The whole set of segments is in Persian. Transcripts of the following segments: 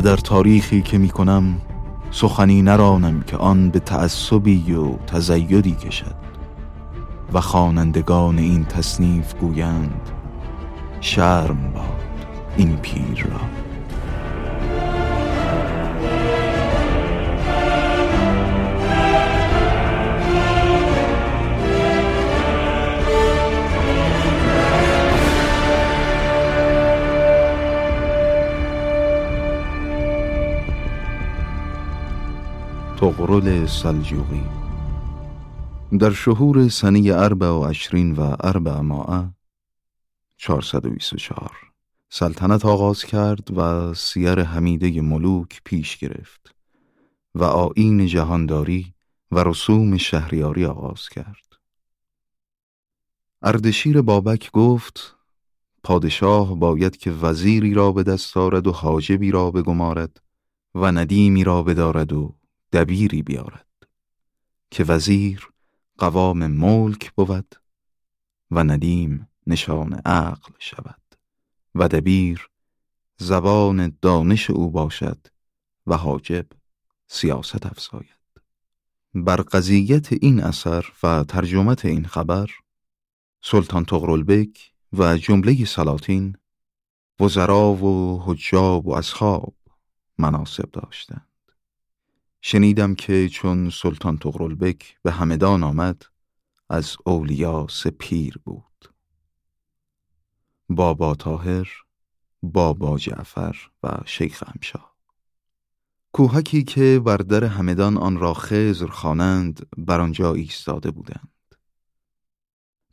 در تاریخی که می کنم سخنی نرانم که آن به تعصبی و تزیدی کشد و خوانندگان این تصنیف گویند شرم باد این پیر را. تغرل سلجوقی. در شهور سنی اربع و عشرین و اربع ماعه 424 سلطنت آغاز کرد و سیر حمیده ملوک پیش گرفت و آین جهانداری و رسوم شهریاری آغاز کرد. اردشیر بابک گفت پادشاه باید که وزیری را به دست آرد و حاجبی را بگمارد و ندیمی را بدارد و دبیری بیارد که وزیر قوام ملک بود و ندیم نشان عقل شود و دبیر زبان دانش او باشد و حاجب سیاست افزاید. بر قضیت این اثر و ترجمت این خبر سلطان تغرلبک و جمله سلاطین وزرا و حجاب و اصحاب مناسب داشتند. شنیدم که چون سلطان تغرلبک به همدان آمد از اولیا سپیر بود. بابا تاهر بابا جعفر و شیخ امشا. کوهکی که بر در همدان آن را خزر خوانند بر آنجا ایستاده بودند.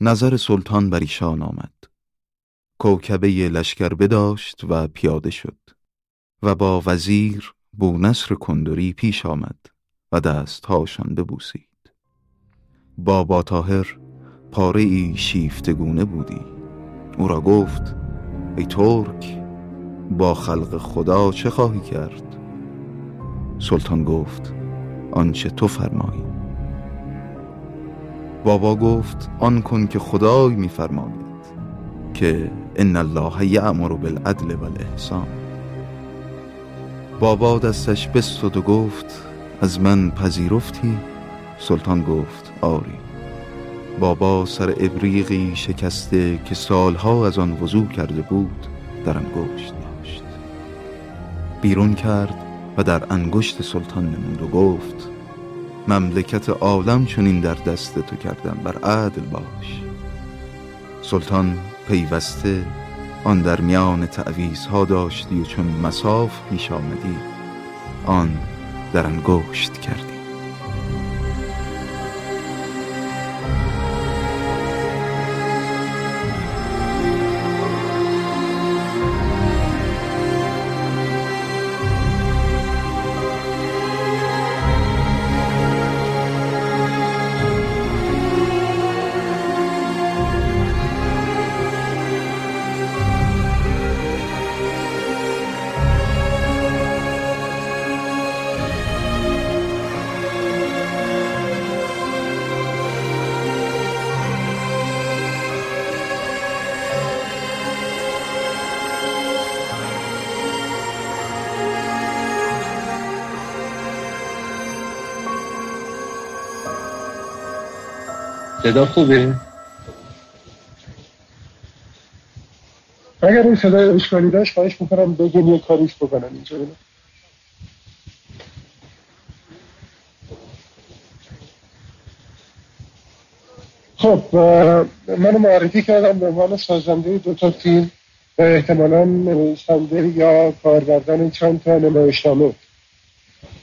نظر سلطان بر ایشان آمد. کوکبه لشکر بداشت و پیاده شد و با وزیر نصر کندری پیش آمد و دستهاشان ببوسید. بابا تاهر پاره ای شیفتگونه بودی. او را گفت ای ترک با خلق خدا چه خواهی کرد؟ سلطان گفت آنچه تو فرمایی. بابا گفت آن کن که خدای میفرماید که ان الله یأمر بالعدل والاحسان. بابا دستش بستد و گفت از من پذیرفتی؟ سلطان گفت آری. بابا سر ابریقی شکسته که سالها از آن وضوع کرده بود در انگشت داشت. بیرون کرد و در انگشت سلطان نمود و گفت مملکت عالم چنین در دست تو کردم بر عدل باش. سلطان پیوسته آن در میان تعویز ها داشتی و چون مساف پیش آمدی آن در انگشت کردی. صدا خوبه؟ اگر این صدا اشکالی داشت خواهش می‌کنم بگیم یه کاریش بکنم اینجا خب منو معرفی کردم به عنوان سازنده دو تا فیلم و احتمالا نویسنده یا کارگردان چند تا نمایشنامه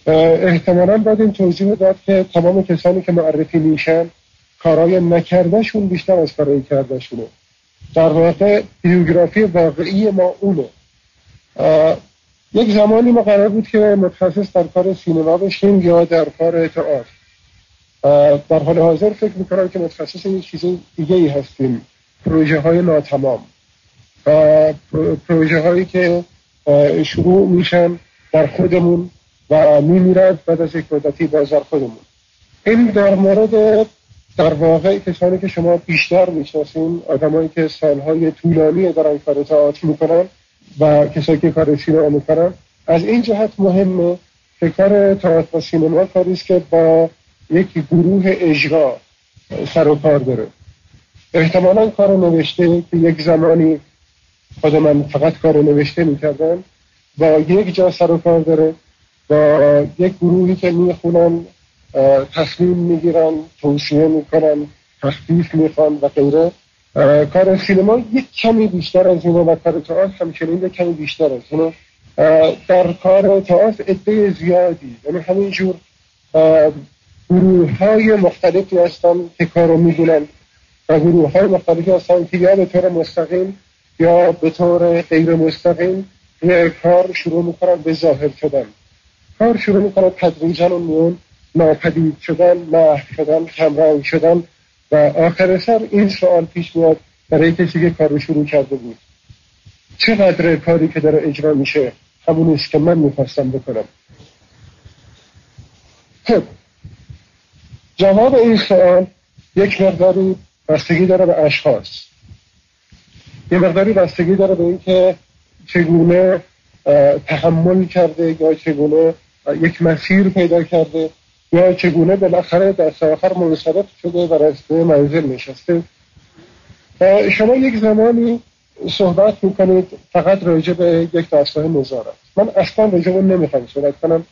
احتمالا باید این توضیح داد که تمام کسانی که معرفی میشن کارهای نکردهشون بیشتر از کارهای کردهشونه. در واقع بیوگرافی واقعی ما اونه. یک زمانی ما قرار بود که متخصص در کار سینما بشیم یا در کار تئاتر. در حال حاضر فکر می‌کنم که متخصص یک چیز دیگه ای هستیم. پروژه های ناتمام پروژه هایی که شروع میشن در خودمون و میمیرد بعد از یک مدتی بازار خودمون. این در مورد در واقع کسانی که شما بیشتر می‌شناسین آدمایی که سالهای طولانی دارن کار تئاتر می‌کنن و کسایی که کار سینما می‌کنن از این جهت مهمه که کار تئاتر و سینما کاری است که با یک گروه اجرا سر و کار داره. احتمالا کار نوشته که یک زمانی خود من فقط کار نوشته می‌کردم با یک جا سر و کار داره با یک گروهی که می‌خونن تصمیم می‌گیرن توصیه می‌کنن تخفیف می‌خوان و غیره. کار سینما یک کمی بیشتر از اینه و کار تئاتر همچنین یک کمی بیشتر از اینه. در کار تئاتر عده زیادی یعنی همینجور گروه های مختلفی هستن که کار رو می‌دونن و گروه های مختلفی هستن که یا به طور مستقیم یا به طور غیر مستقیم کار شروع می‌کنن به ظاهر شدن. کار شروع می‌کنن تدریجا و میون. ناپدید شدن محو شدن کمرنگ شدن و آخر سر این سوال پیش میاد برای کسی که کار رو شروع کرده بود. چقدر کاری که داره اجرا میشه همون است که من می‌خواستم بکنم. خب جواب این سوال یک مقداری بستگی داره به اشخاص. یه مقداری بستگی داره به اینکه چگونه تحمل کرده یا چگونه یک مسیر پیدا کرده. یا چگونه بالاخره دست آخر منصرف شده و رسته منزل نشسته. شما یک زمانی صحبت می‌کنید فقط راجع به یک دستگاه نظارت من اصلا راجع به نمی‌خوام صحبت کنم.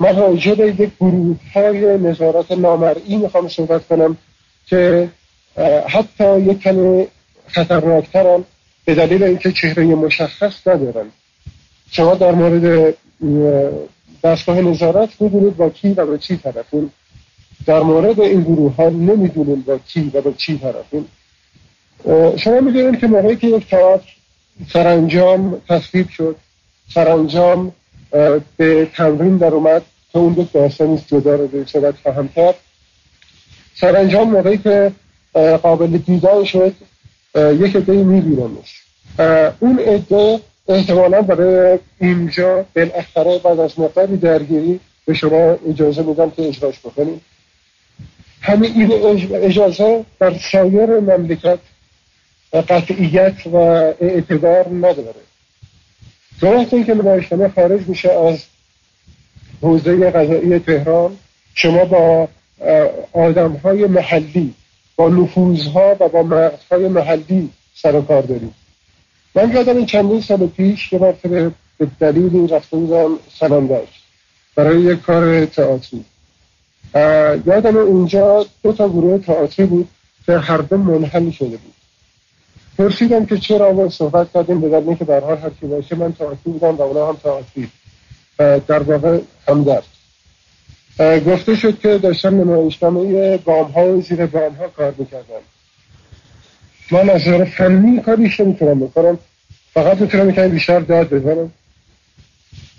من راجع به یک گروه های نظارت نامرئی می‌خوام صحبت کنم که حتی یک کمی خطرناکترم به دلیل اینکه چهره مشخص ندارن. شما در مورد دستگاه نظارت می‌دونید با کی و با چی طرفین در مورد این گروه ها نمی‌دونید با کی و با چی طرفین شما می‌دونید که موقعی که یک تئاتر سرانجام تصویب شد سرانجام به تمرین در اومد که اون دو داستانی جدا رو به صورت فهم کرد. سرانجام موقعی که قابل دیدن شد یک عده میبینمش اون عده احتمالا برای اینجا بالاخره بعد از مقداری درگیری به شما اجازه میدم که اجراش بکنیم. همین این اجازه در سایر مملکت قطعیت و اعتبار نداره. این که نمایشنامه خارج میشه از حوزه قضایی تهران شما با آدم های محلی با نفوذها و با مغزهای محلی سر و کار دارید. من یادم این چندین سال پیش یه مرتبه به دلیلی رفته بودم سلام داشت برای یک کار تئاتری یادم اونجا دو تا گروه تئاتری بود که هر دو منحل شده بود. پرسیدم که چرا ما صحبت کردیم به دلیل که در حال هر کی باشه من تئاتری بودم و اونا هم تئاتری در واقع همدرد. گفته شد که داشتن نمایشنامه گام ها و زیر گام ها کار می‌کردن. من از نظر فنی کار بیشتر می‌تونم بکنم. فقط می‌تونم یکمی بیشتر داد بزنم.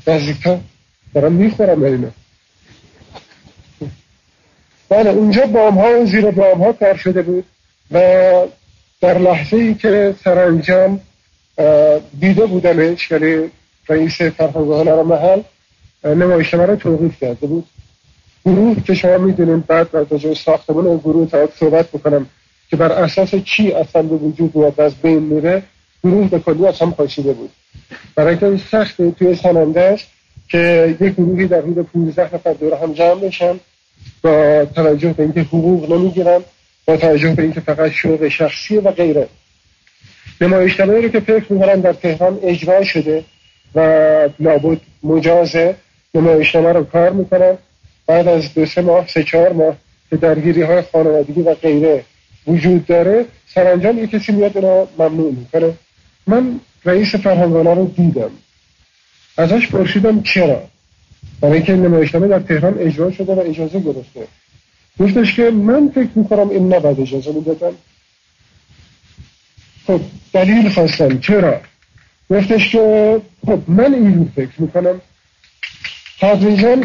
نزدیکتر دارم می‌خورم اینو بله اونجا بام ها و زیر بام ها کار شده بود و در لحظه ای که سرانجام دیده بودمش یعنی رئیس فرهنگان محل نمایشنامه رو توقیف کرده بود. گروه که شما می‌دونیم بعد در ساختمان گروه تا صحبت بکنم. که بر اساس چی اصلا به وجود میاد از بین میره گروه به کلی از هم پاشیده بود. برای اینکه سخت توی سننده است که یک گروهی در حدود 15 نفر دور هم جمع بشن با توجه به اینکه حقوق نمی‌گیرن با توجه به اینکه فقط شوق شخصی و غیره. نمایشنامه رو که فکر می‌کنم در تهران اجرا شده و لابد مجازه نمایشنامه رو کار می‌کنن بعد از دو سه ماه سه چهار ماه درگیری های خانوادگی و غیره وجود داره. سرانجام یه کسی میاد اینا ممنوع می‌کنه. من رئیس فرهنگانه رو دیدم. ازش پرسیدم چرا؟ برای اینکه نمایشنامه در تهران اجرا شده و اجازه گرفته. گفتش که من فکر می‌کنم این نباید اجازه می‌دادم خب دلیل خواستم. چرا؟ گفتش که خب من اینجور فکر می‌کنم. تدریجا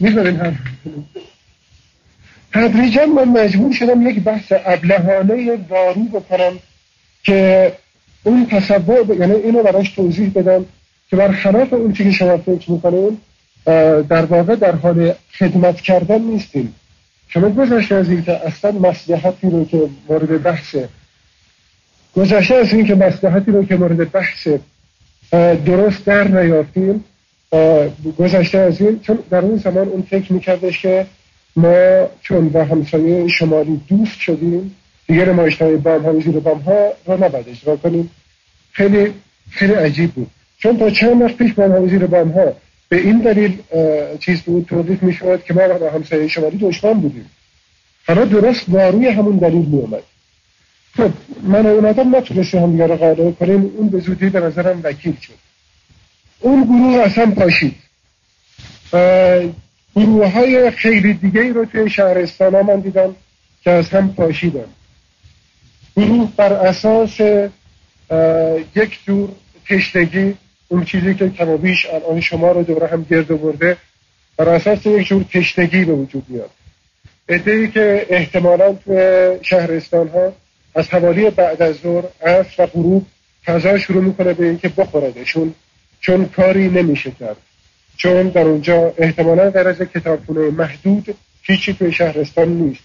می‌ذارین هم تدریجا من مجبور شدم یک بحث ابلهانه دارو بکنم که اون تصور یعنی اینو براش توضیح بدم که برخلاف اون چیزی که شما فکر می‌کنین در واقع در حال خدمت کردن نیستیم. شما گذاشته از اینکه اصلا مسلحتی رو که مورد بحثه گذاشته از اینکه مسلحتی رو که مورد بحث درست در نیافتیم گذشته از این چون در اون زمان اون فکر میکردش که ما چون با همسایه شمالی دوست شدیم دیگر نمایشنامه بام ها زیر بام ها را نباید اجرا کنیم. خیلی خیلی عجیب بود. چون تا چند وقت پیش بام ها زیر بام ها به این دلیل چیز بود توضیح می شود که ما با همسایه شمالی دشمن بودیم. حالا درست واروی همون دلیل می اومد. خب من اون آدم نتونستیم هم دیگر رو کنیم. اون به زودی به نظرم وکیل شد. اون گروه اصلا پاشید. گروه های خیلی دیگه ای رو توی شهرستان ها من دیدم که از هم پاشیدن. گروه بر اساس یک جور تشنگی اون چیزی که کمابیش الان شما رو دوره هم گرد برده بر اساس یک جور تشنگی به وجود میاد. ای که احتمالا توی شهرستان ها از حوالی بعد از ظهر عصر و غروب فضا شروع می‌کنه به اینکه بخوردشون چون کاری نمیشه کرد. چون در اونجا احتمالا در از کتابخونه محدود هیچی توی شهرستان نیست.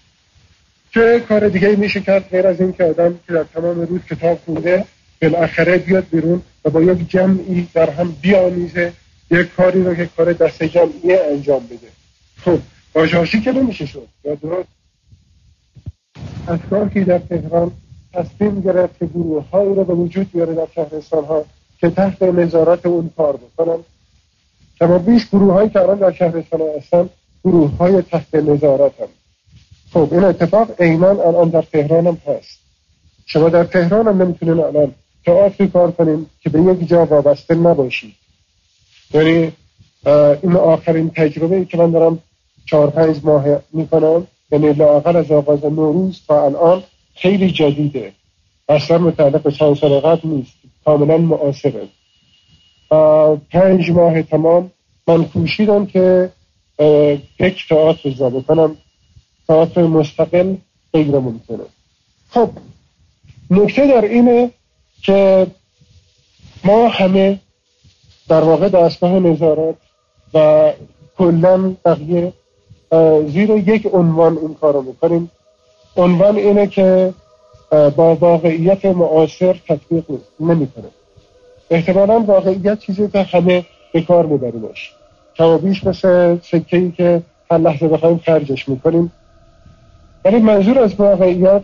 چه کار دیگه میشه کرد غیر از این که آدم که در تمام روز کتاب خونده بالاخره بیاد بیرون و با یک جمعی در هم بیامیزه یک کاری رو که کار دست جمعی انجام بده. خب باشاشی که نمیشه شد؟ یا درست؟ که در تهران تصمیم گرفت که گروه هایی رو به وجود بیاره در شهرستان ها که تحت نظارت اون کار بکنن کما بیش گروه هایی که الان در شهرستان هستن گروه های تحت نظارت هم. خب این اتفاق ایمان الان در تهران هم هست. شما در تهران هم نمی‌تونین الان تئاتری کار کنیم که به یک جا وابسته نباشید. یعنی این آخرین تجربه ای که من دارم چهار پنج ماه می‌کنم یعنی لاقل از آغاز نوروز تا الان خیلی جدیده. اصلا متعلق به چند سال نیست. کاملا معاصره. پنج ماه تمام من کوشیدم که یک تئاتر اجرا بکنم. تئاتر مستقل غیر ممکنه. خب نکته در اینه که ما همه در واقع دستگاه نظارت و کلا بقیه زیر یک عنوان این کار رو می‌کنیم. عنوان اینه که با واقعیت معاصر تطبیق نمی‌کنه. احتمالا واقعیت چیزی که همه به کار میبریمش کمابیش مثل سکه ای که هر لحظه بخوایم خرجش می‌کنیم. ولی منظور از واقعیت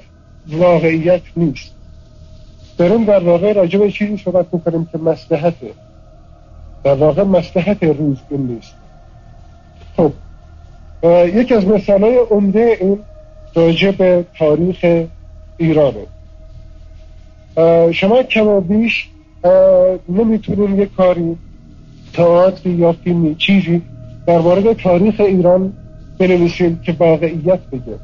واقعیت نیست. داریم در واقع راجع به چیزی صحبت می‌کنیم که مسلحته در واقع مسلحت روز این نیست. خب یکی از مثالهای عمده این راجع به تاریخ ایرانه. شما کم بیش نمی‌تونیم یک کاری تئاتری یا فیلمی چیزی در مورد تاریخ ایران بنویسیم که واقعیت بگه.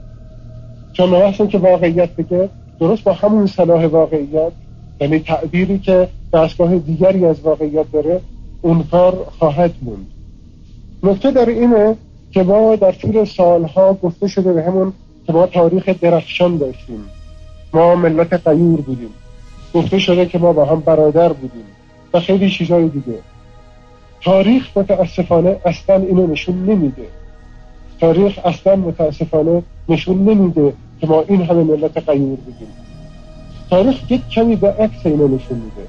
چون محسن که واقعیت بگه درست با همون صلاح واقعیت یعنی تعبیری که دستگاه دیگری از واقعیت داره اون کار خواهد موند. نکته در اینه که ما در طول سالها گفته شده به همون که ما تاریخ درخشان داشتیم. ما ملت قیور بودیم. گفته شده که ما با هم برادر بودیم و خیلی چیزهای دیگه. تاریخ متاسفانه اصلا اینو نشون نمیده. تاریخ اصلا متاسفانه نشون نمیده که ما این همه ملت قیور بودیم. تاریخ یک کمی به عکس اینو نشون میده.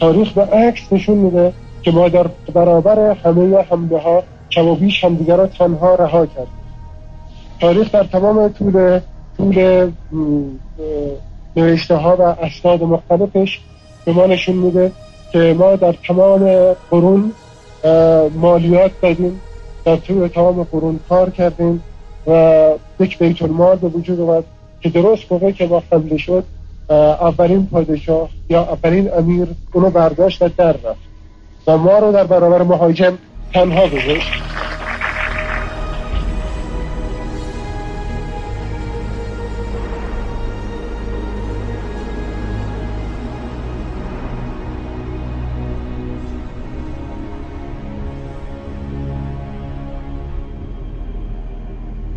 تاریخ به عکس نشون میده که ما در برابر همه حمله ها کم همدیگه را تنها رها کردیم. تاریخ در تمام طول طول نوشته ها و اسناد مختلفش به ما نشون میده که ما در تمام قرون مالیات دادیم در طول تمام قرون کار کردیم و یک بیت المال به وجود اومد که درست موقعی که با حمله شد اولین پادشاه یا اولین امیر اونو برداشت و در رفت. و ما رو در برابر مهاجم تنها گذاشت.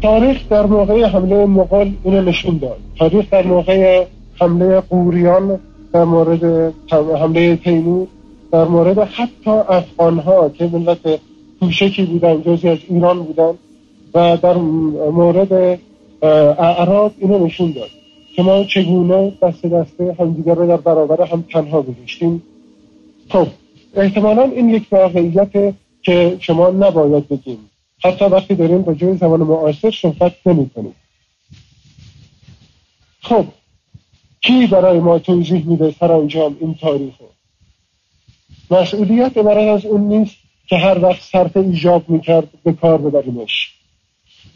تاریخ در موقع حمله مغول اینو نشون داد. تاریخ در موقع حمله قوریان در مورد حمله تیمور در مورد حتی افغان ها که ملت کوشکی بودن جزی از ایران بودن و در مورد اعراب اینو نشون داد که ما چگونه دست دسته همدیگر رو در برابر هم تنها گذاشتیم. خب احتمالا این یک واقعیت که شما نباید بگیم. حتی وقتی داریم با جای زمان معاصر صحبت نمی کنیم. خب کی برای ما توضیح میده سرانجام این تاریخ مسئولیت عبارت از اون نیست که هر وقت صرف ایجاب می‌کرد به کار ببریمش.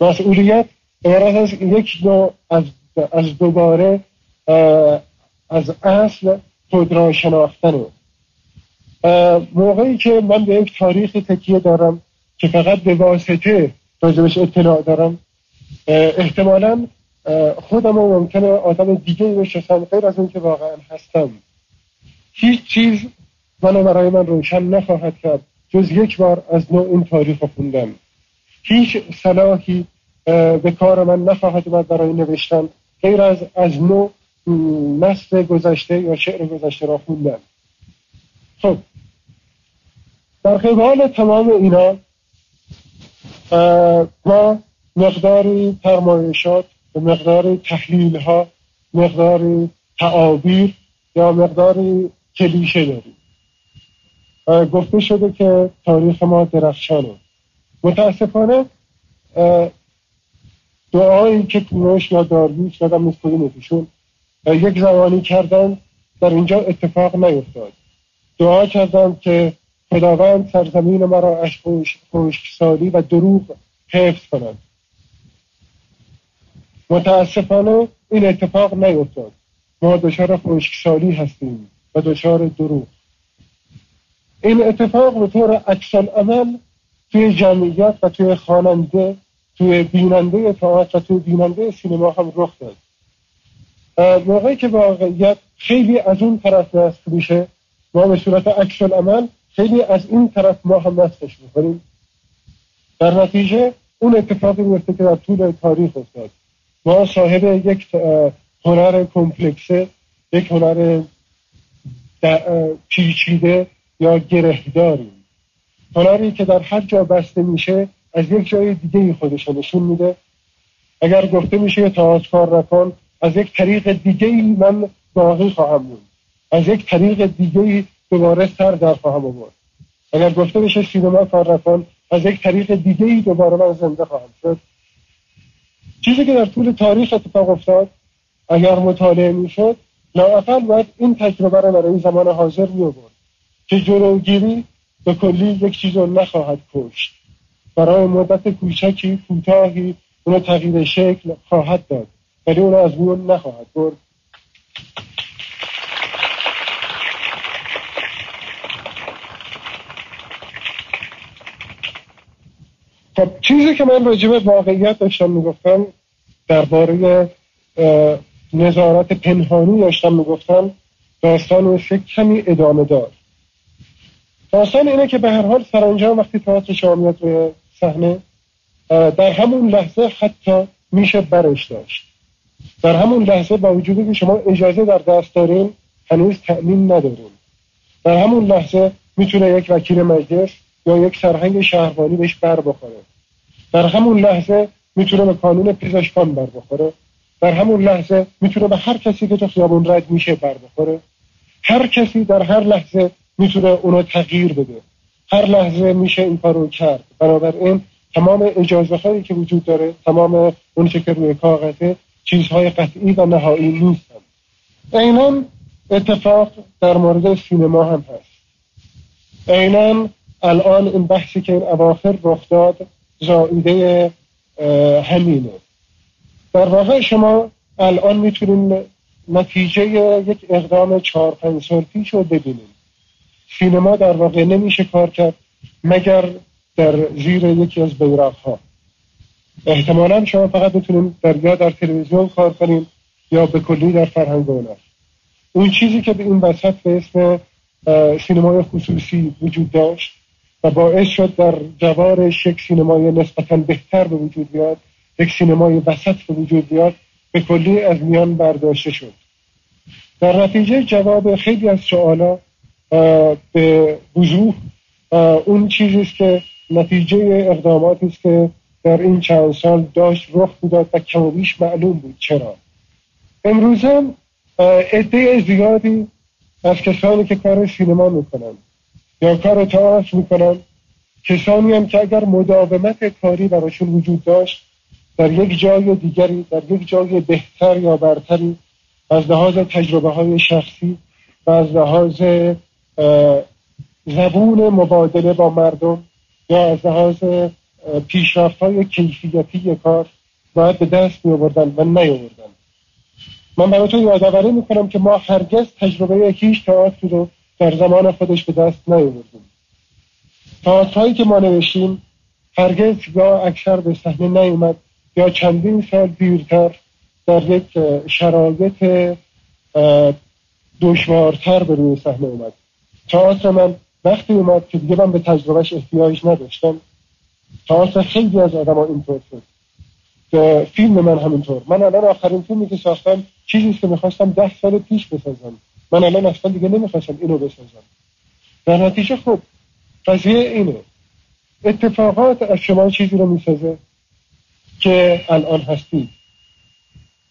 مسئولیت عبارت از یک نوع از, از دوباره از اصل خود را شناختنه. موقعی که من به یک تاریخ تکیه دارم که فقط به واسطه راجبش اطلاع دارم احتمالا خودم ممکنه آدم دیگه بشناسم غیر از اون که واقعا هستم. هیچ چیز منو برای من روشن نخواهد کرد جز یک بار از نوع این تاریخ خوندم هیچ صلاحی به کار من نخواهد اومد برای نوشتن غیر از از نوع نسل گذشته یا شعر گذشته را خوندن. خب در قبال تمام اینا ما مقداری فرمایشات مقداری تحلیل ها مقداری تعابیر یا مقداری کلیشه داریم. گفته شده که تاریخ ما درخشانه. متاسفانه دعایی که کوروش یا دارویش یادم نیست یک زمانی کردن در اینجا اتفاق نیفتاد. دعا کردن که خداوند سرزمین مرا از خشکسالی و دروغ حفظ کنند متاسفانه این اتفاق نیفتاد. ما دچار خشکسالی هستیم و دچار دروغ. این اتفاق به طور اکسل عمل توی جمعیت و توی خواننده توی بیننده تاعت و توی بیننده سینما هم رخ داد. موقعی که واقعیت خیلی از اون طرف دست میشه ما به صورت عمل خیلی از این طرف ما هم دستش می‌کنیم. در نتیجه اون اتفاقی میفته که در طول تاریخ افتاد. ما صاحب یک هنر کمپلکسه یک هنر پیچیده یا گرهداریم هنری که در هر جا بسته میشه از یک جای دیگه خودش نشون میده. اگر گفته میشه تئاتر کار نکن از یک طریق دیگه ای من باقی خواهم بود از یک طریق دیگه ای دوباره سر در خواهم آورد. اگر گفته بشه سینما کار نکن از یک طریق دیگه ای دوباره من زنده خواهم شد. چیزی که در طول تاریخ اتفاق افتاد اگر مطالعه می‌شد لااقل باید این تجربه رو برای زمان حاضر می که جلوگیری به کلی یک چیز رو نخواهد کشت. برای مدت کوچکی کوتاهی اونو تغییر شکل خواهد داد ولی اونو از میون نخواهد برد. خب چیزی که من راجب واقعیت داشتم می‌گفتم درباره نظارت پنهانی داشتم می‌گفتم داستان کمی ادامه دار داستان اینه که به هر حال سرانجام وقتی تئاتر میاد روی صحنه در همون لحظه حتی میشه برش داشت. در همون لحظه با وجودی که شما اجازه در دست دارین هنوز تأمین ندارین. در همون لحظه می‌تونه یک وکیل مجلس یا یک سرهنگ شهربانی بهش بر بخوره. در همون لحظه می‌تونه به قانون پزشکان بر بخوره. در همون لحظه می‌تونه به هر کسی که تو خیابون رد میشه بر بخوره. هر کسی در هر لحظه می‌تونه اونو تغییر بده. هر لحظه میشه این کارو کرد. بنابراین تمام اجازه هایی که وجود داره تمام اون که روی کاغذه چیزهای قطعی و نهایی نیستن. عینا اتفاق در مورد سینما هم هست. عینا الان این بحثی که این اواخر رخ داد زائیده همینه. در واقع شما الان می‌تونین نتیجه یک اقدام چهار پنج سال پیش رو ببینید سینما در واقع نمیشه کار کرد مگر در زیر یکی از بیرق ها احتمالا شما فقط می‌تونید در یا در تلویزیون کار کنیم یا به کلی در فرهنگ هنر اون چیزی که به این وسط به اسم سینمای خصوصی وجود داشت و باعث شد در جوارش یک سینمای نسبتا بهتر به وجود بیاد یک سینمای وسط به وجود بیاد به کلی از میان برداشته شد. در نتیجه جواب خیلی از سوالا به وضوح اون چیزی است که نتیجه اقداماتی است که در این چند سال داشت رخ می‌داد و کم و بیش معلوم بود. چرا؟ امروز هم عده زیادی از کسانی که کار سینما می‌کنن یا کار تئاتر می‌کنن کسانی هم که اگر مداومت کاری براشون وجود داشت در یک جای دیگری در یک جای بهتر یا برتری از لحاظ تجربه های شخصی و از لحاظ زبون مبادله با مردم یا از لحاظ پیشرفت های کیفیتی کار باید به دست می آوردن و نیاوردن. من براتون یادآوری می‌کنم که ما هرگز تجربه هیچ تئاتری رو در زمان خودش به دست نیاوردیم. تئاترهایی که ما نوشتیم هرگز یا اکثر به صحنه نیومد یا چندین سال دیرتر در یک شرایط دشوارتر به روی صحنه اومد. تئاتر من وقتی اومد که دیگه من به تجربهش احتیاج نداشتم. تئاتر خیلی از آدم ها اینطور شد. فیلم من همینطور. من الان آخرین فیلمی که ساختم چیزی که می‌خواستم ده سال پیش بسازم. من الان اصلا دیگه نمی‌خواستم اینو بسازم. در نتیجه خب قضیه اینه. اتفاقات از شما چیزی رو می‌سازه که الان هستید.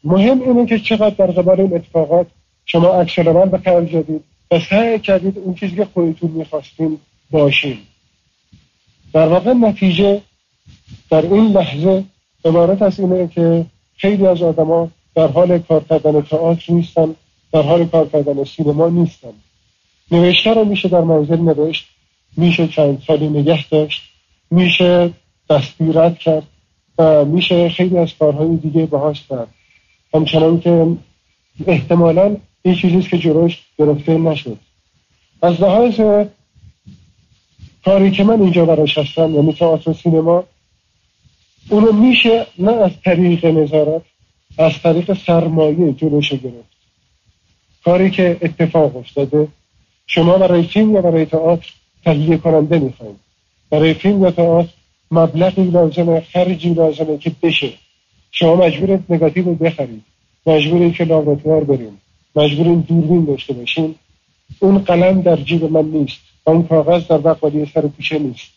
مهم اینه که چقدر در قبال این اتفاقات شما اکثر به خرج دادید و سعی کردید اون چیزی که خودتون می‌خواستین باشین. در واقع نتیجه در این لحظه عبارت از اینه که خیلی از آدما در حال کار کردن تئاتر نیستن. در حال کار کردن سینما نیستن. نوشته رو میشه در منزل نوشت میشه چند سالی نگه داشت میشه دستیرت کرد و میشه خیلی از کارهای دیگه باهاش کرد. همچنان که احتمالا این چیزیست که جلوش گرفته نشد. از لحاظ کاری که من اینجا براش هستم یعنی تئاتر سینما اونو میشه نه از طریق نظارت از طریق سرمایه جلوش گرفت. کاری که اتفاق افتاده. شما برای فیلم یا برای تئاتر تهیه کننده می‌خواید برای فیلم یا تئاتر مبلغی لازمه خرجی لازمه که بشه. شما مجبورید نگاتیو رو بخرید. مجبورید که لابراتوار بریم. مجبورید دوربین داشته باشیم اون قلم در جیب من نیست. اون کاغذ در بقالی سر پیشه نیست.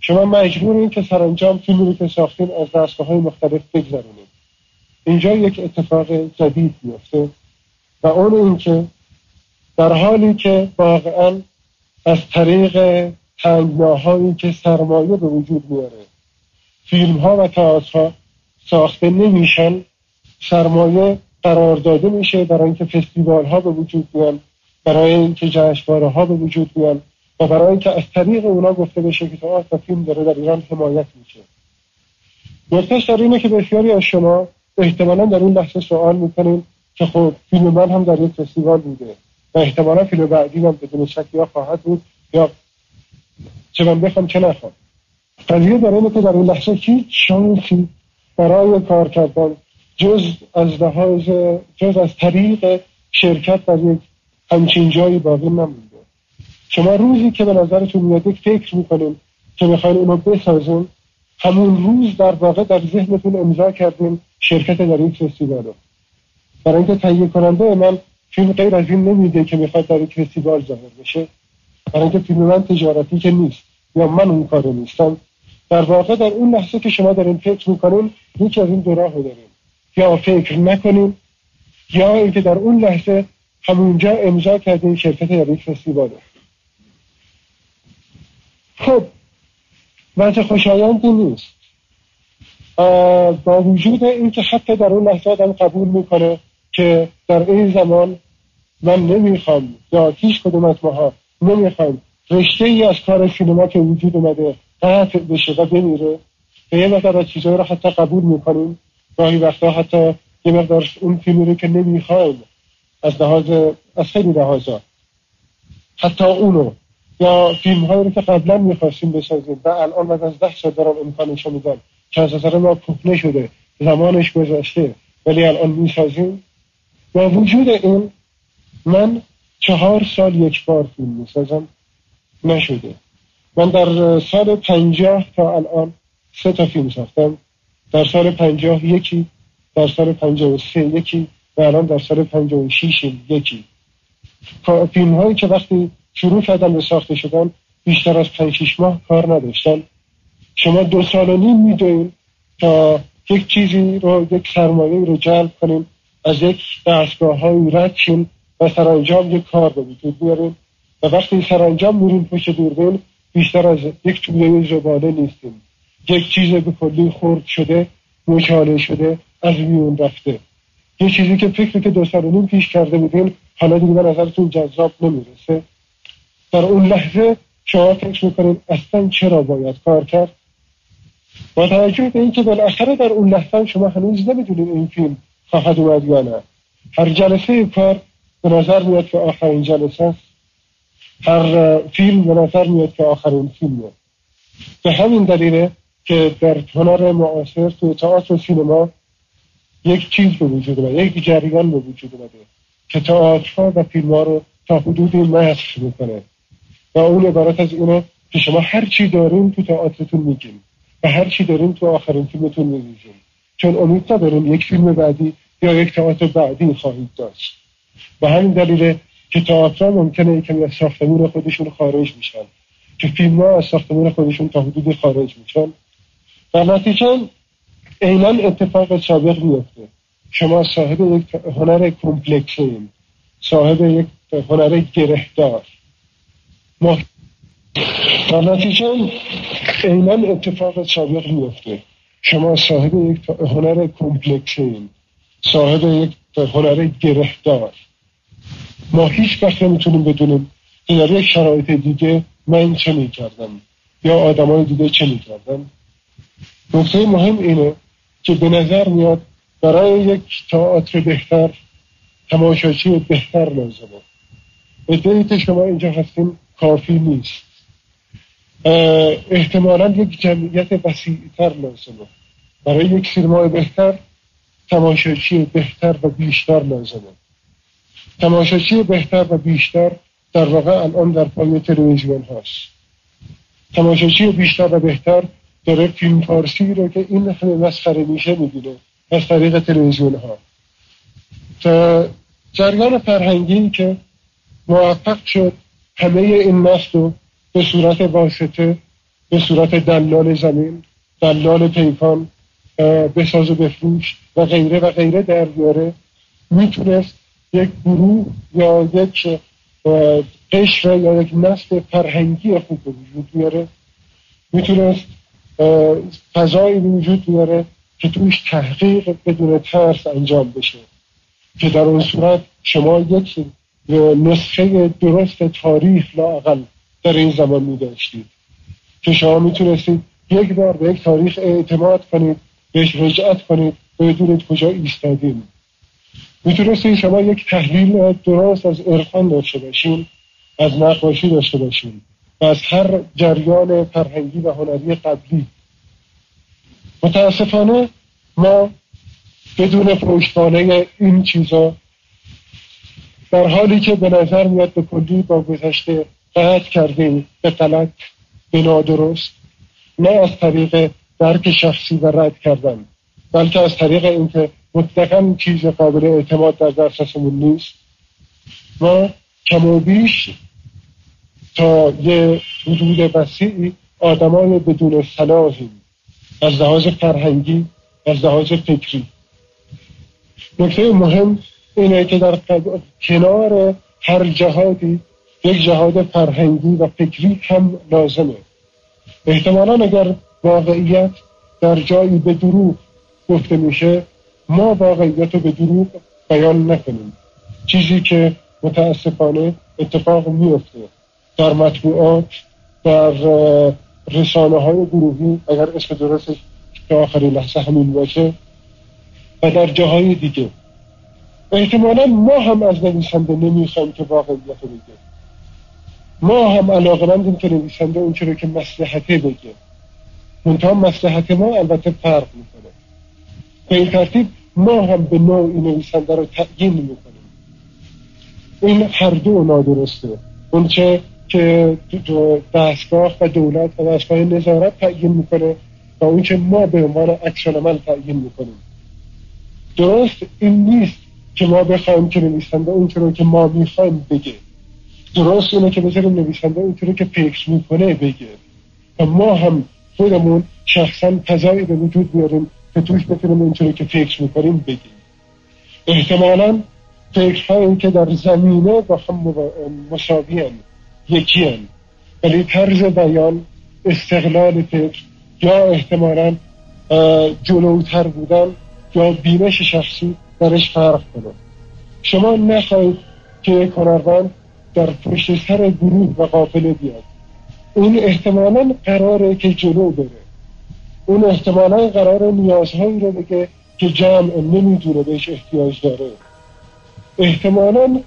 شما مجبورید که سرانجام فیلمی رو که ساختین از دستگاه های مختلف بگذرونید. اینجا یک اتفاق جدید میفته و اون اینکه در حالی که واقعا از طریق تنگناهایی که سرمایه به وجود میاره فیلم ها و تئاتر ساخته نمیشن سرمایه قرار داده میشه برای اینکه فستیوال ها به وجود بیان برای اینکه جشنواره ها به وجود بیان و برای اینکه از طریق اونا گفته بشه که تئاتر و فیلم داره در ایران حمایت میشه. نکتهش در اینه که بسیاری از شما احتمالا در این لحظه سوال می‌کنین که خب فیلم من هم در یک فستیوال بوده و احتمالا فیلم بعدی هم بدون شک یا خواهد بود یا چه من بخوام چه نخوام. قضیه در اینه که در این لحظه هیچ شانسی برای کار کردن جز از لحاظ جز از طریق شرکت در یک همچین جایی باقی نمونده. شما روزی که به نظرتون میاد یک فکر می‌کنیم که می‌خواین اونو بسازیم همون روز در واقع در ذهنتون امضا کردیم شرکت در یک فستیوال برای اینکه تهیه کننده من فیلم غیر از این نمیده که می‌خواد در یک فستیوال ظاهر بشه. برای اینکه فیلم من تجارتی که نیست یا من اون کارو نیستم. در واقع در اون لحظه که شما دارین فکر می‌کنین یکی از این دو راه داریم یا فکر نکنیم یا اینکه در اون لحظه همونجا امضا کردین شرکت یا یک فستیواله خب وضع خوشایندی نیست. با وجود اینکه حتی در اون لحظه آدم قبول می‌کنه که در این زمان من نمی‌خوام یا هیچ کدوم از ماها نمی‌خوام رشته ای از کار سینما که وجود اومده قطع بشه و بمیره. و یه مقدار از چیزایی رو حتی قبول می‌کنیم. گاهی وقتا حتی یه مقدار اون فیلمی رو که نمی‌خوایم از لحاظ از خیلی لحاظا حتی اونو یا فیلم هایی رو که قبلا می‌خواستیم بسازیم و الان بعد از ده سال دارم امکانشو میدم که از نظر ما کهنه شده زمانش گذشته ولی الان می‌سازیم. با وجود این من چهار سال یک بار فیلم می‌سازم. نشده. من در سال پنجاه تا الان سه تا فیلم ساختم. در سال پنجاه یکی در سال پنجاه و سه یکی و الان در سال پنجاه و شیش یکی. فیلم هایی که وقتی شروع کردن به ساخته شدن بیشتر از پنج شیش ماه کار نداشتن. شما دو سال و نیم میدوین تا یک چیزی رو یک سرمایه رو جلب کنیم از یک دستگاه های رد و سرانجام یک کار به وجود بیاریم و وقتی سرانجام میریم پشت دوربین بیشتر از یک توده زباله نیستیم. یک چیز به کلی خورد شده مچاله شده از میون رفته. یه چیزی که فکری که دو سال پیش کرده بودین حالا دیگه به نظرتون جذاب نمی‌رسه. در اون لحظه شما فکر می‌کنید اصلا چرا باید کار کرد؟ با توجه به اینکه بالاخره در اون لحظه شما هنوز نمی‌دونید این فیلم خواهد اومد یا نه. هر جلسه کار به نظر میاد که آخرین جلسه است. هر فیلم به نظر میاد که آخرین فیلمه به همین دلیله که در هنر معاصر تو تئاتر و سینما یک چیز به وجود اومده یک جریان به وجود اومده که تئاترها و فیلم ها رو تا حدودی مسخ می‌کنه و اون عبارت از اینه که شما هر چی داریم تو تئاترتون میگیم و هر چی داریم تو آخرین فیلمتون میریزیم چون امید نداریم یک فیلم بعدی یا یک تئاتر بعدی خواهید داشت. و همین دلیل که تئاتر ممکنه کمی از ساختمون خودشون خارج میشن. که فیلم ها از ساختمون خودشون تا حدودی خارج میشن. در نتیجه عینا اتفاق سابق میفته. شما صاحب یک هنر کمپلکسین صاحب یک هنر گرهدار در نتیجه عینا اتفاق سابق میفته. شما صاحب یک هنر کمپلکسین صاحب یک هنر گرهدار ما هیچ وقت نمی‌تونیم بدونیم در یک شرایط دیگه من چه می‌کردم یا آدمای دیگه چه می‌کردم نکته مهم اینه که به نظر میاد برای یک تئاتر بهتر تماشاچی بهتر لازمه. ادهی که شما اینجا هستیم کافی نیست. احتمالا یک جمعیت وسیعتر لازمه. برای یک سینما بهتر تماشاچی بهتر و بیشتر لازمه. تماشاچی بهتر و بیشتر در واقع الان در پای تلویزیون هست تماشاچی بیشتر و بهتر داره فیلم فارسی رو که این همه مسخره میشه می‌گیره از طریق تلویزیون ها. جریان فرهنگی که موفق شد همه این نسل رو به صورت واسطه به صورت دلال زمین دلال پیکان بساز و بفروش و غیره و غیره در بیاره می‌تونست یک گروه یا یک قشر یا یک نسل فرهنگی خوب به وجود بیاره. می‌تونست فضایی وجود بیاره که توش تحقیق بدون ترس انجام بشه. که در اون صورت شما یک نسخه درست تاریخ لاقل در این زمان می داشتید که شما می‌تونستید یک بار به یک تاریخ اعتماد کنید بهش رجعت کنید و بدونید کجا ایستادیم می‌تونستید شما یک تحلیل درست از عرفان داشته باشین از نقاشی داشته باشین و از هر جریان فرهنگی و هنری قبلی. متاسفانه ما بدون پشتوانه این چیزا در حالی که به نظر میاد به کلی با گذشته قطع کردیم به غلط به نادرست نه از طریق درک شخصی و رد کردن بلکه از طریق اینکه مطلقا چیز قابل اعتماد در دسترسمون نیست. ما کم و بیش تا یه حدود وسیعی آدمای بدون صلاحیم از لحاظ فرهنگی از لحاظ فکری. نکته مهم اینه که در کنار هر جهادی یک جهاد فرهنگی و فکری هم لازمه. احتمالا اگر واقعیت در جایی به دروغ گفته میشه ما واقعیت رو به دروغ بیان نکنیم. چیزی که متاسفانه اتفاق میفته در مطبوعات در رسانه های گروهی اگر اسم درستش که آخرین لحظه همین باشه و در جاهای دیگه. احتمالا ما هم از نویسنده نمی‌خوایم که واقعیت رو بگه ما هم علاقه مندیم که نویسنده اون رو که مسلحته بگه. منتها مسلحت ما البته فرق می‌کنه. به این ترتیب ما هم به نوعی نویسنده رو تعیین می‌کنیم. این هر دو نادرسته. اونچه که دستگاه و دولت و دستگاه نظارت تعیین می‌کنه و اون که ما به عنوان اکشن عمل تعیین می‌کنیم. درست؟ این نیست که ما بخوایم که نویسنده اون رو که ما می‌خوایم بگه. درست اینه که بذاریم نویسنده اون رو که فکر می‌کنه بگه. و ما هم خودمون شخصا فضایی به وجود بیاریم که توش بتونیم اون که فکر می‌کنیم بگیم. احتمالا فکرهایی که در زمینه با هم مساوی یکی هم. ولی طرز بیان استقلال فکر یا احتمالا جلوتر بودن یا بینش شخصی درش فرق کنه. شما نخواهید که هنرمند در پشت سر گروه و قافله بیاد. اون احتمالا قراره که جلو بره. اون احتمالا قرار نیازهایی رو بگه که جمع نمی‌دونه بهش احتیاج داره. احتمالا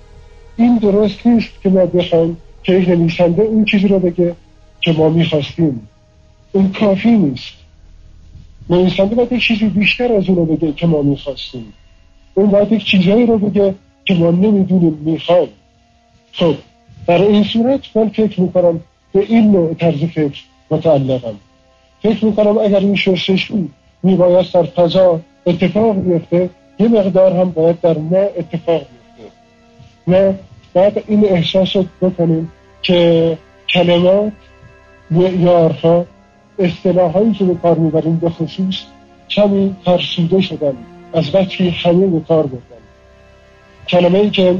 این درست نیست که ما بخوایم که نویسنده اون چیزی رو بگه که ما می‌خواستیم. اون کافی نیست. نویسنده باید یک چیزی بیشتر از اون رو بگه که ما می‌خواستیم. اون باید یک چیزهایی رو بگه که ما نمی‌دونیم می‌خوایم. خب در این صورت من فکر می‌کنم به این نوع طرز فکر متعلقم. فکر می‌کنم اگر این شستشو میباید در فضا اتفاق بیفته یه مقدار هم باید در ما اتفاق بیفته. ما باید این احساس رو بکنیم که کلمات معیارها اصطلاحایی که به کار می‌بریم به خصوص کمی ترسیده شدن از وقتی همه به کار بردن. کلمه ای که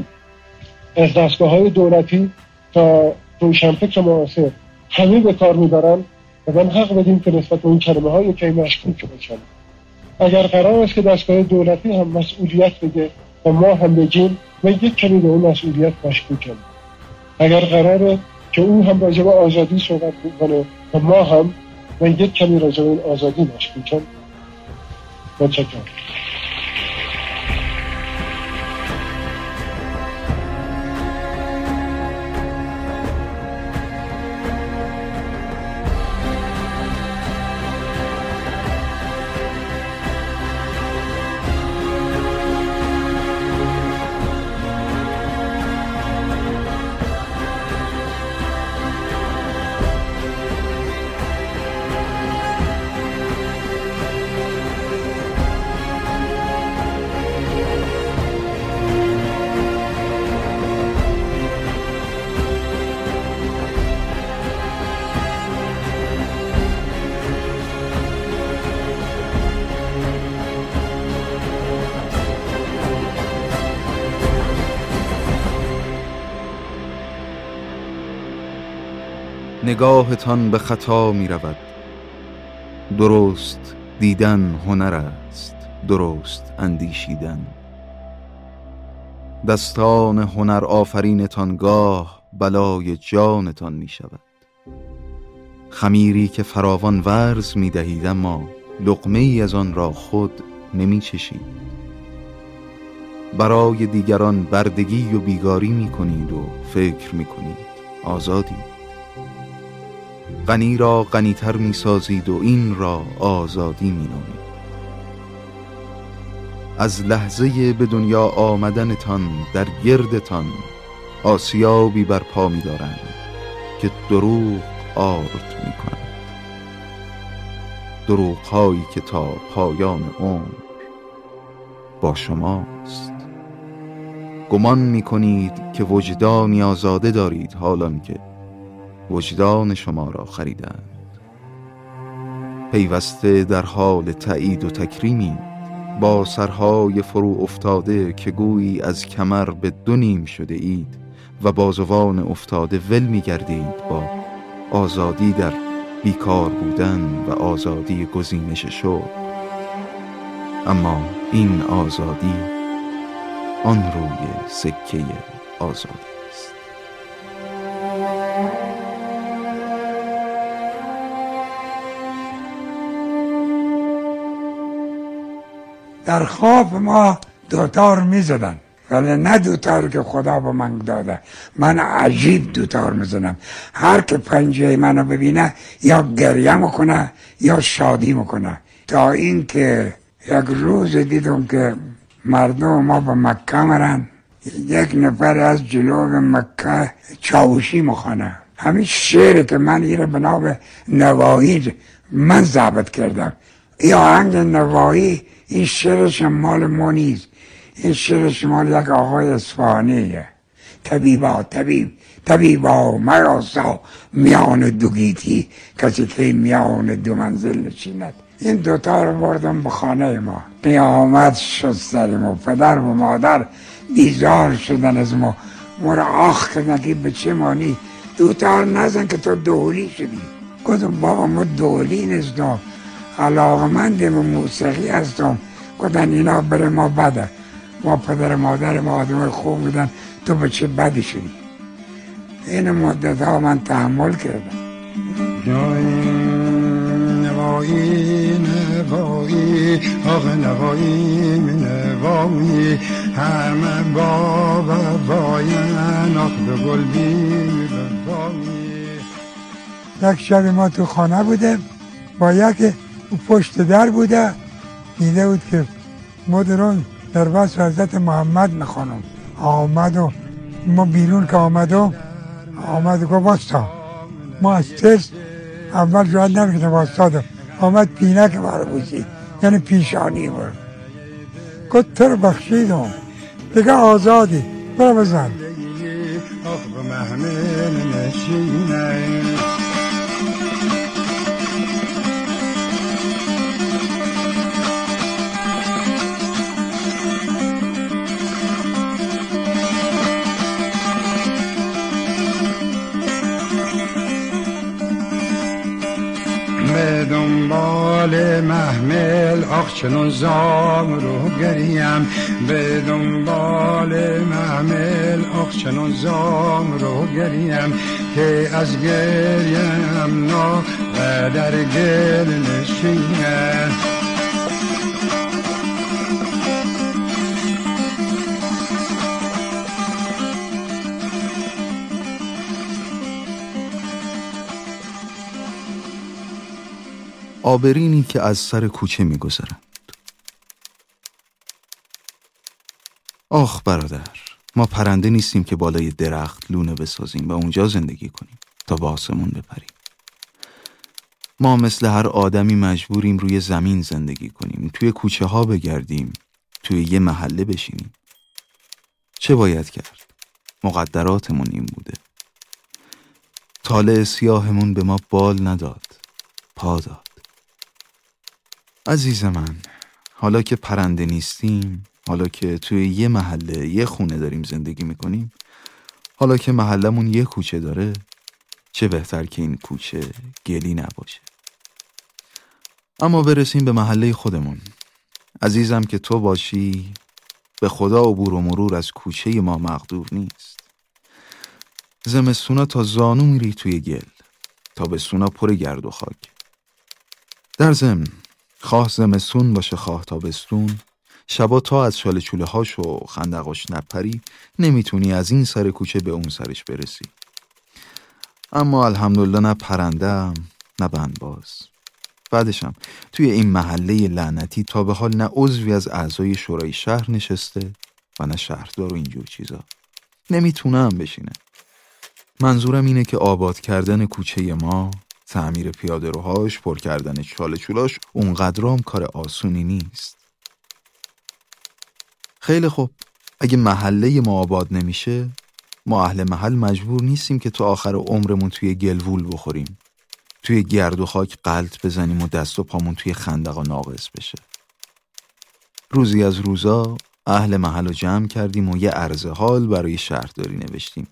از دستگاه های دولتی تا روشنفکر معاصر همه به کار می‌برن و من حق بدیم که نسبت به اون کلمه های که مشکوک باشن. اگر قرار است که دستگاه دولتی هم مسئولیت بگه و ما هم بگیم و یک کمی به اون مسئولیت مشکوکم. اگر قراره که اون هم راجع به آزادی صحبت بکنه و ما هم و یک کمی راجع به این آزادی مشکوکم. متشکرم. نگاهتان به خطا می رود درست دیدن هنر است درست اندیشیدن. دستان هنر آفرینتان گاه بلای جانتان می شود خمیری که فراوان ورز می دهید اما لقمه ای از آن را خود نمی چشید برای دیگران بردگی و بیگاری می کنید و فکر می کنید آزادی غنی را غنیتر می سازید و این را آزادی می نامید از لحظه به دنیا آمدنتان در گردتان آسیابی بر پا می دارند که دروغ آرد می کنند دروغ هایی که تا پایان عمر با شماست. گمان می کنید که وجدانی آزاده دارید حالان که وجدان شما را خریدند. پیوسته در حال تایید و تکریمی با سرهای فرو افتاده که گویی از کمر به دو نیم شده اید و بازوان افتاده ول می گردید با آزادی در بیکار بودن و آزادی گزینش شد. اما این آزادی آن روی سکه آزادی در خواب ما دوتار می‌زدن. ولی نه دوتار که خدا به من داده. من عجیب دوتار می‌زنم. هر که پنجه منو ببینه یا گریه می‌کنه یا شادی می‌کنه. تا اینکه یک روز دیدم که مردم ما به مکه مرن. یک نفر از جلو مکه چاوشی مخانه همین شعر که من بنا به نواهی من ضبط کردم. یا آهنگ نواهی این شعرش مال ما نیست. این شعرش مال یک آقای اصفهانیه. طبیبا طبیب طبیبا مراسا میان دو گیتی کسی که میان دو منزل نشیند. این دوتا رو بردم به خانه ما. قیامت شد سریم و پدر و مادر بیزار شدن از ما. مرا آخ کردن که به چه مانی دوتار نزن که تو دولی شدی. گفتم بابا ما دولی نیستم. علاقمند به موسیقی هستم گفتن اینا بره ما بده. ما پدر مادر ما آدم خوب بودن. تو به چه بدی شدی؟ این مدت ها من تحمل کردم. نوایی نوایی آق نوایی نوایی. همه با وفاین آق به گل یک شب ما تو خانه بوده با یک پشت در بوده. دیده بود که مدرون در وصف حضرت محمد می‌خوانم. آمد و ما بیرون که آمد و آمد گفت واستا. ما از تست اول جواد نمی‌کنه واستا آمد پینک بوزید یعنی پیشانی برو گفت تو بخشیدم. دیگه آزادی. برو بزن. دنبال محمل آخ چنون زام رو گریم. به دنبال محمل آخ چنون زام رو گریم. که از گریم نا در گل نشینه. آبرینی که از سر کوچه میگذرند. آخ برادر ما پرنده نیستیم که بالای درخت لونه بسازیم و اونجا زندگی کنیم تا به آسمون بپریم. ما مثل هر آدمی مجبوریم روی زمین زندگی کنیم توی کوچه ها بگردیم توی یه محله بشینیم. چه باید کرد؟ مقدراتمون این بوده. طالع سیاهمون به ما بال نداد پا داد. عزیز من حالا که پرنده نیستیم حالا که توی یه محله یه خونه داریم زندگی می‌کنیم حالا که محلمون یه کوچه داره چه بهتر که این کوچه گلی نباشه؟ اما برسیم به محله خودمون. عزیزم که تو باشی به خدا عبور و مرور از کوچه ما مقدور نیست. زمستونا تا زانو میری توی گل تا به سونا پر گرد و خاک. در ضمن خواه زمستون باشه خواه تابستون. شبا تا از شال چوله هاش و خندقاش نپری نمی‌تونی از این سر کوچه به اون سرش برسی. اما الحمدلله نه پرندم نه بندباز. بعدشم توی این محله لعنتی تا به حال نه عضوی از اعضای شورای شهر نشسته و نه شهردار و اینجور چیزا. نمی‌تونم بشینه منظورم اینه که آباد کردن کوچه ما تعمیر پیاده روهاش پر کردن چاله چولاش اونقدرام کار آسونی نیست. خیلی خوب. اگه محله ما آباد نمیشه ما اهل محل مجبور نیستیم که تو آخر عمرمون توی گلوول بخوریم. توی گرد و خاک قلط بزنیم و دست و پامون توی خندقا ناقص بشه. روزی از روزا اهل محل رو جمع کردیم و یه عرض حال برای شهرداری نوشتیم.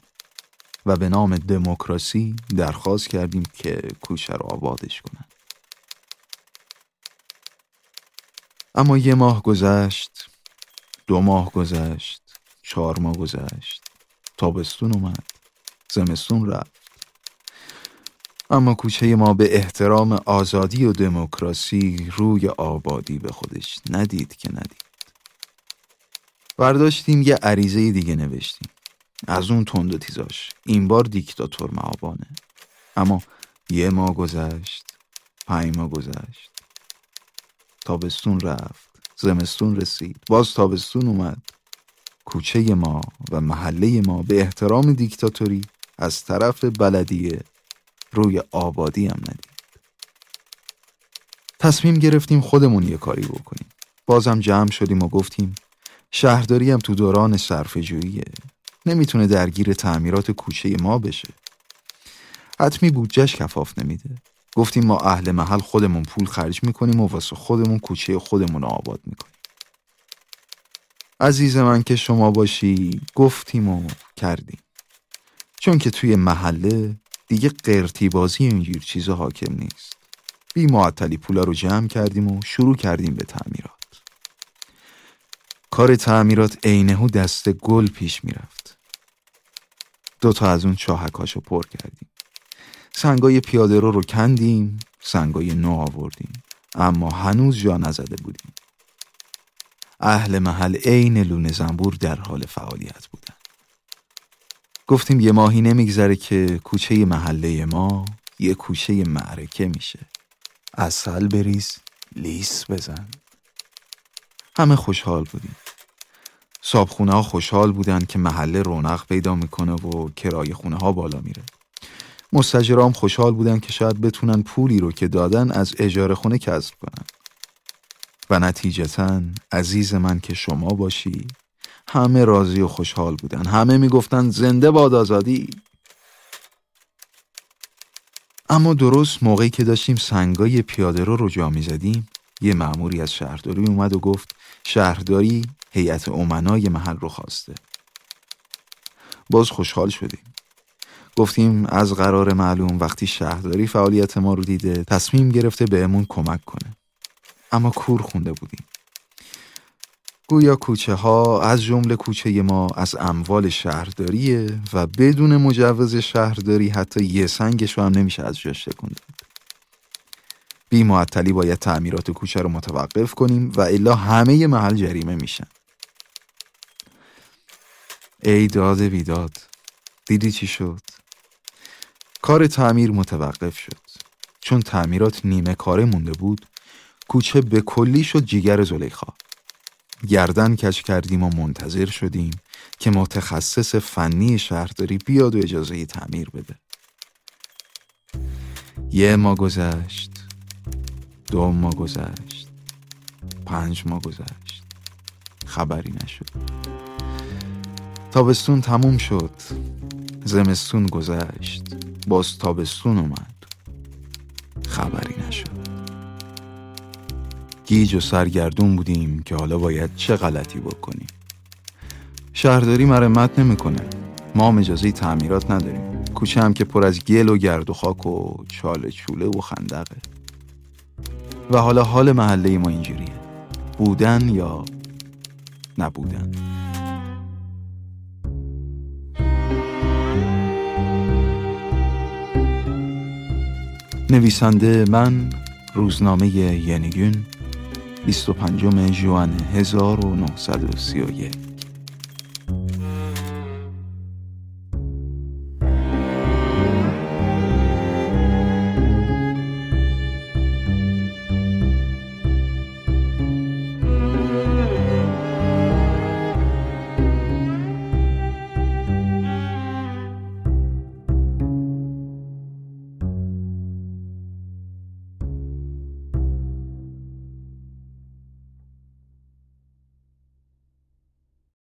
و به نام دموکراسی درخواست کردیم که کوچه رو آبادش کنن. اما یه ماه گذشت دو ماه گذشت چهار ماه گذشت. تابستون اومد زمستون رفت. اما کوچه ما به احترام آزادی و دموکراسی روی آبادی به خودش ندید که ندید. برداشتیم یه عریضه دیگه نوشتیم. از اون تند و تیزاش. این بار دیکتاتور معابانه اما یه ماه گذشت پنج ماه گذشت. تابستون رفت زمستون رسید. باز تابستون اومد. کوچه ما و محله ما به احترام دیکتاتوری از طرف بلدیه روی آبادی هم ندید. تصمیم گرفتیم خودمون یه کاری بکنیم. بازم جمع شدیم و گفتیم شهرداری هم تو دوران صرف جوییه نمی‌تونه درگیر تعمیرات کوچه ما بشه. حتمی بودجهش کفاف نمیده. گفتیم ما اهل محل خودمون پول خرج می‌کنیم و واسه خودمون کوچه خودمون رو آباد می‌کنیم. عزیز من که شما باشی گفتیم و کردیم. چون که توی محله دیگه قرتی بازی اینجور چیزا حاکم نیست. بی معطلی پولا رو جمع کردیم و شروع کردیم به تعمیرات. کار تعمیرات عینهو دست گل پیش می‌رفت. دوتا از اون چاهکاشو پر کردیم. سنگای پیاده رو رو کندیم سنگای نو آوردیم. اما هنوز جا نزده بودیم. اهل محل عین لونه زنبور در حال فعالیت بودن. گفتیم یه ماهی نمیگذره که کوچه محله ما یه کوچه معرکه میشه. اصل بریز لیس بزن. همه خوشحال بودیم. صابخونه ها خوشحال بودن که محله رونق پیدا می‌کنه و کرای خونه ها بالا میره. مستجرام خوشحال بودن که شاید بتونن پولی رو که دادن از اجاره خونه کسب کنن. و نتیجتا عزیز من که شما باشی همه راضی و خوشحال بودن. همه می‌گفتن زنده باد آزادی. اما درست موقعی که داشتیم سنگای پیاده رو رو جا می‌زدیم یه معموری از شهرداری اومد و گفت شهرداری هیئت امنای محل رو خواسته. باز خوشحال شدیم. گفتیم از قرار معلوم وقتی شهرداری فعالیت ما رو دیده تصمیم گرفته بهمون کمک کنه. اما کور خونده بودیم. گویا کوچه ها از جمله کوچه ما از اموال شهرداریه و بدون مجوز شهرداری حتی یه سنگش هم نمیشه از جاش تکون بی معطلی باید تعمیرات کوچه رو متوقف کنیم و الا همه محل جریمه میشن. ای داد بیداد دیدی چی شد؟ کار تعمیر متوقف شد. چون تعمیرات نیمه کاره مونده بود کوچه به کلی شد جیگر زلیخا. گردن کش کردیم و منتظر شدیم که متخصص فنی شهرداری بیاد و اجازه تعمیر بده. یه ما گذشت دو ما گذشت پنج ما گذشت. خبری نشد. تابستون تموم شد. زمستون گذشت. باز تابستون اومد. خبری نشد. گیج و سرگردون بودیم که حالا باید چه غلطی بکنیم. شهرداری مرمت نمی‌کنه. ما هم اجازه تعمیرات نداریم. کوچه هم که پر از گل و گرد و خاک و چاله چوله و خندقه. و حالا حال محله ما اینجوریه. بودن یا نبودن؟ نویسنده من روزنامه ینگون 25 جوان 1931